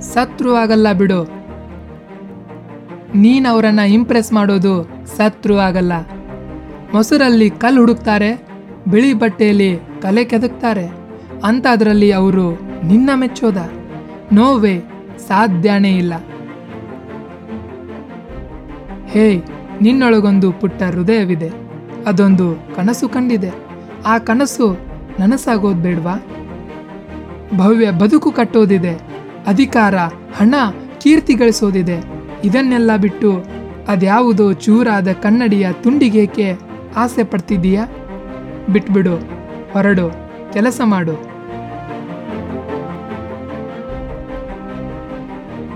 ಸತ್ರು ಆಗಲ್ಲ ಬಿಡು. ನೀನು ಅವರನ್ನು ಇಂಪ್ರೆಸ್ ಮಾಡೋದು ಸತ್ರು ಆಗಲ್ಲ. ಮೊಸರಲ್ಲಿ ಕಲ್ಲು ಹುಡುಕ್ತಾರೆ, ಬಿಳಿ ಬಟ್ಟೆಯಲ್ಲಿ ಕಲೆ ಕೆದಕ್ತಾರೆ. ಅಂಥದ್ರಲ್ಲಿ ಅವರು ನಿನ್ನ ಮೆಚ್ಚೋದ. ನೋವೇ ಸಾಧ್ಯನೇ ಇಲ್ಲ. ಹೇ ನಿನ್ನೊಳಗೊಂದು ಪುಟ್ಟ ಹೃದಯವಿದೆ. ಅದೊಂದು ಕನಸು ಕಂಡಿದೆ. ಆ ಕನಸು ನನಸಾಗೋದು ಬೇಡ್ವಾ? ಭವ್ಯ ಬದುಕು ಕಟ್ಟೋದಿದೆ. ಅಧಿಕಾರ, ಹಣ ಕೀರ್ತಿ ಗಳಿಸೋದಿದೆ ಇದನ್ನೆಲ್ಲ ಬಿಟ್ಟು ಅದ್ಯಾವುದೋ ಚೂರಾದ ಕನ್ನಡಿಯ ತುಂಡಿಗೇಕೆ ಆಸೆ ಪಡ್ತಿದ್ದೀಯಾ? ಬಿಟ್ಬಿಡು, ಹೊರಡು, ಕೆಲಸ ಮಾಡು.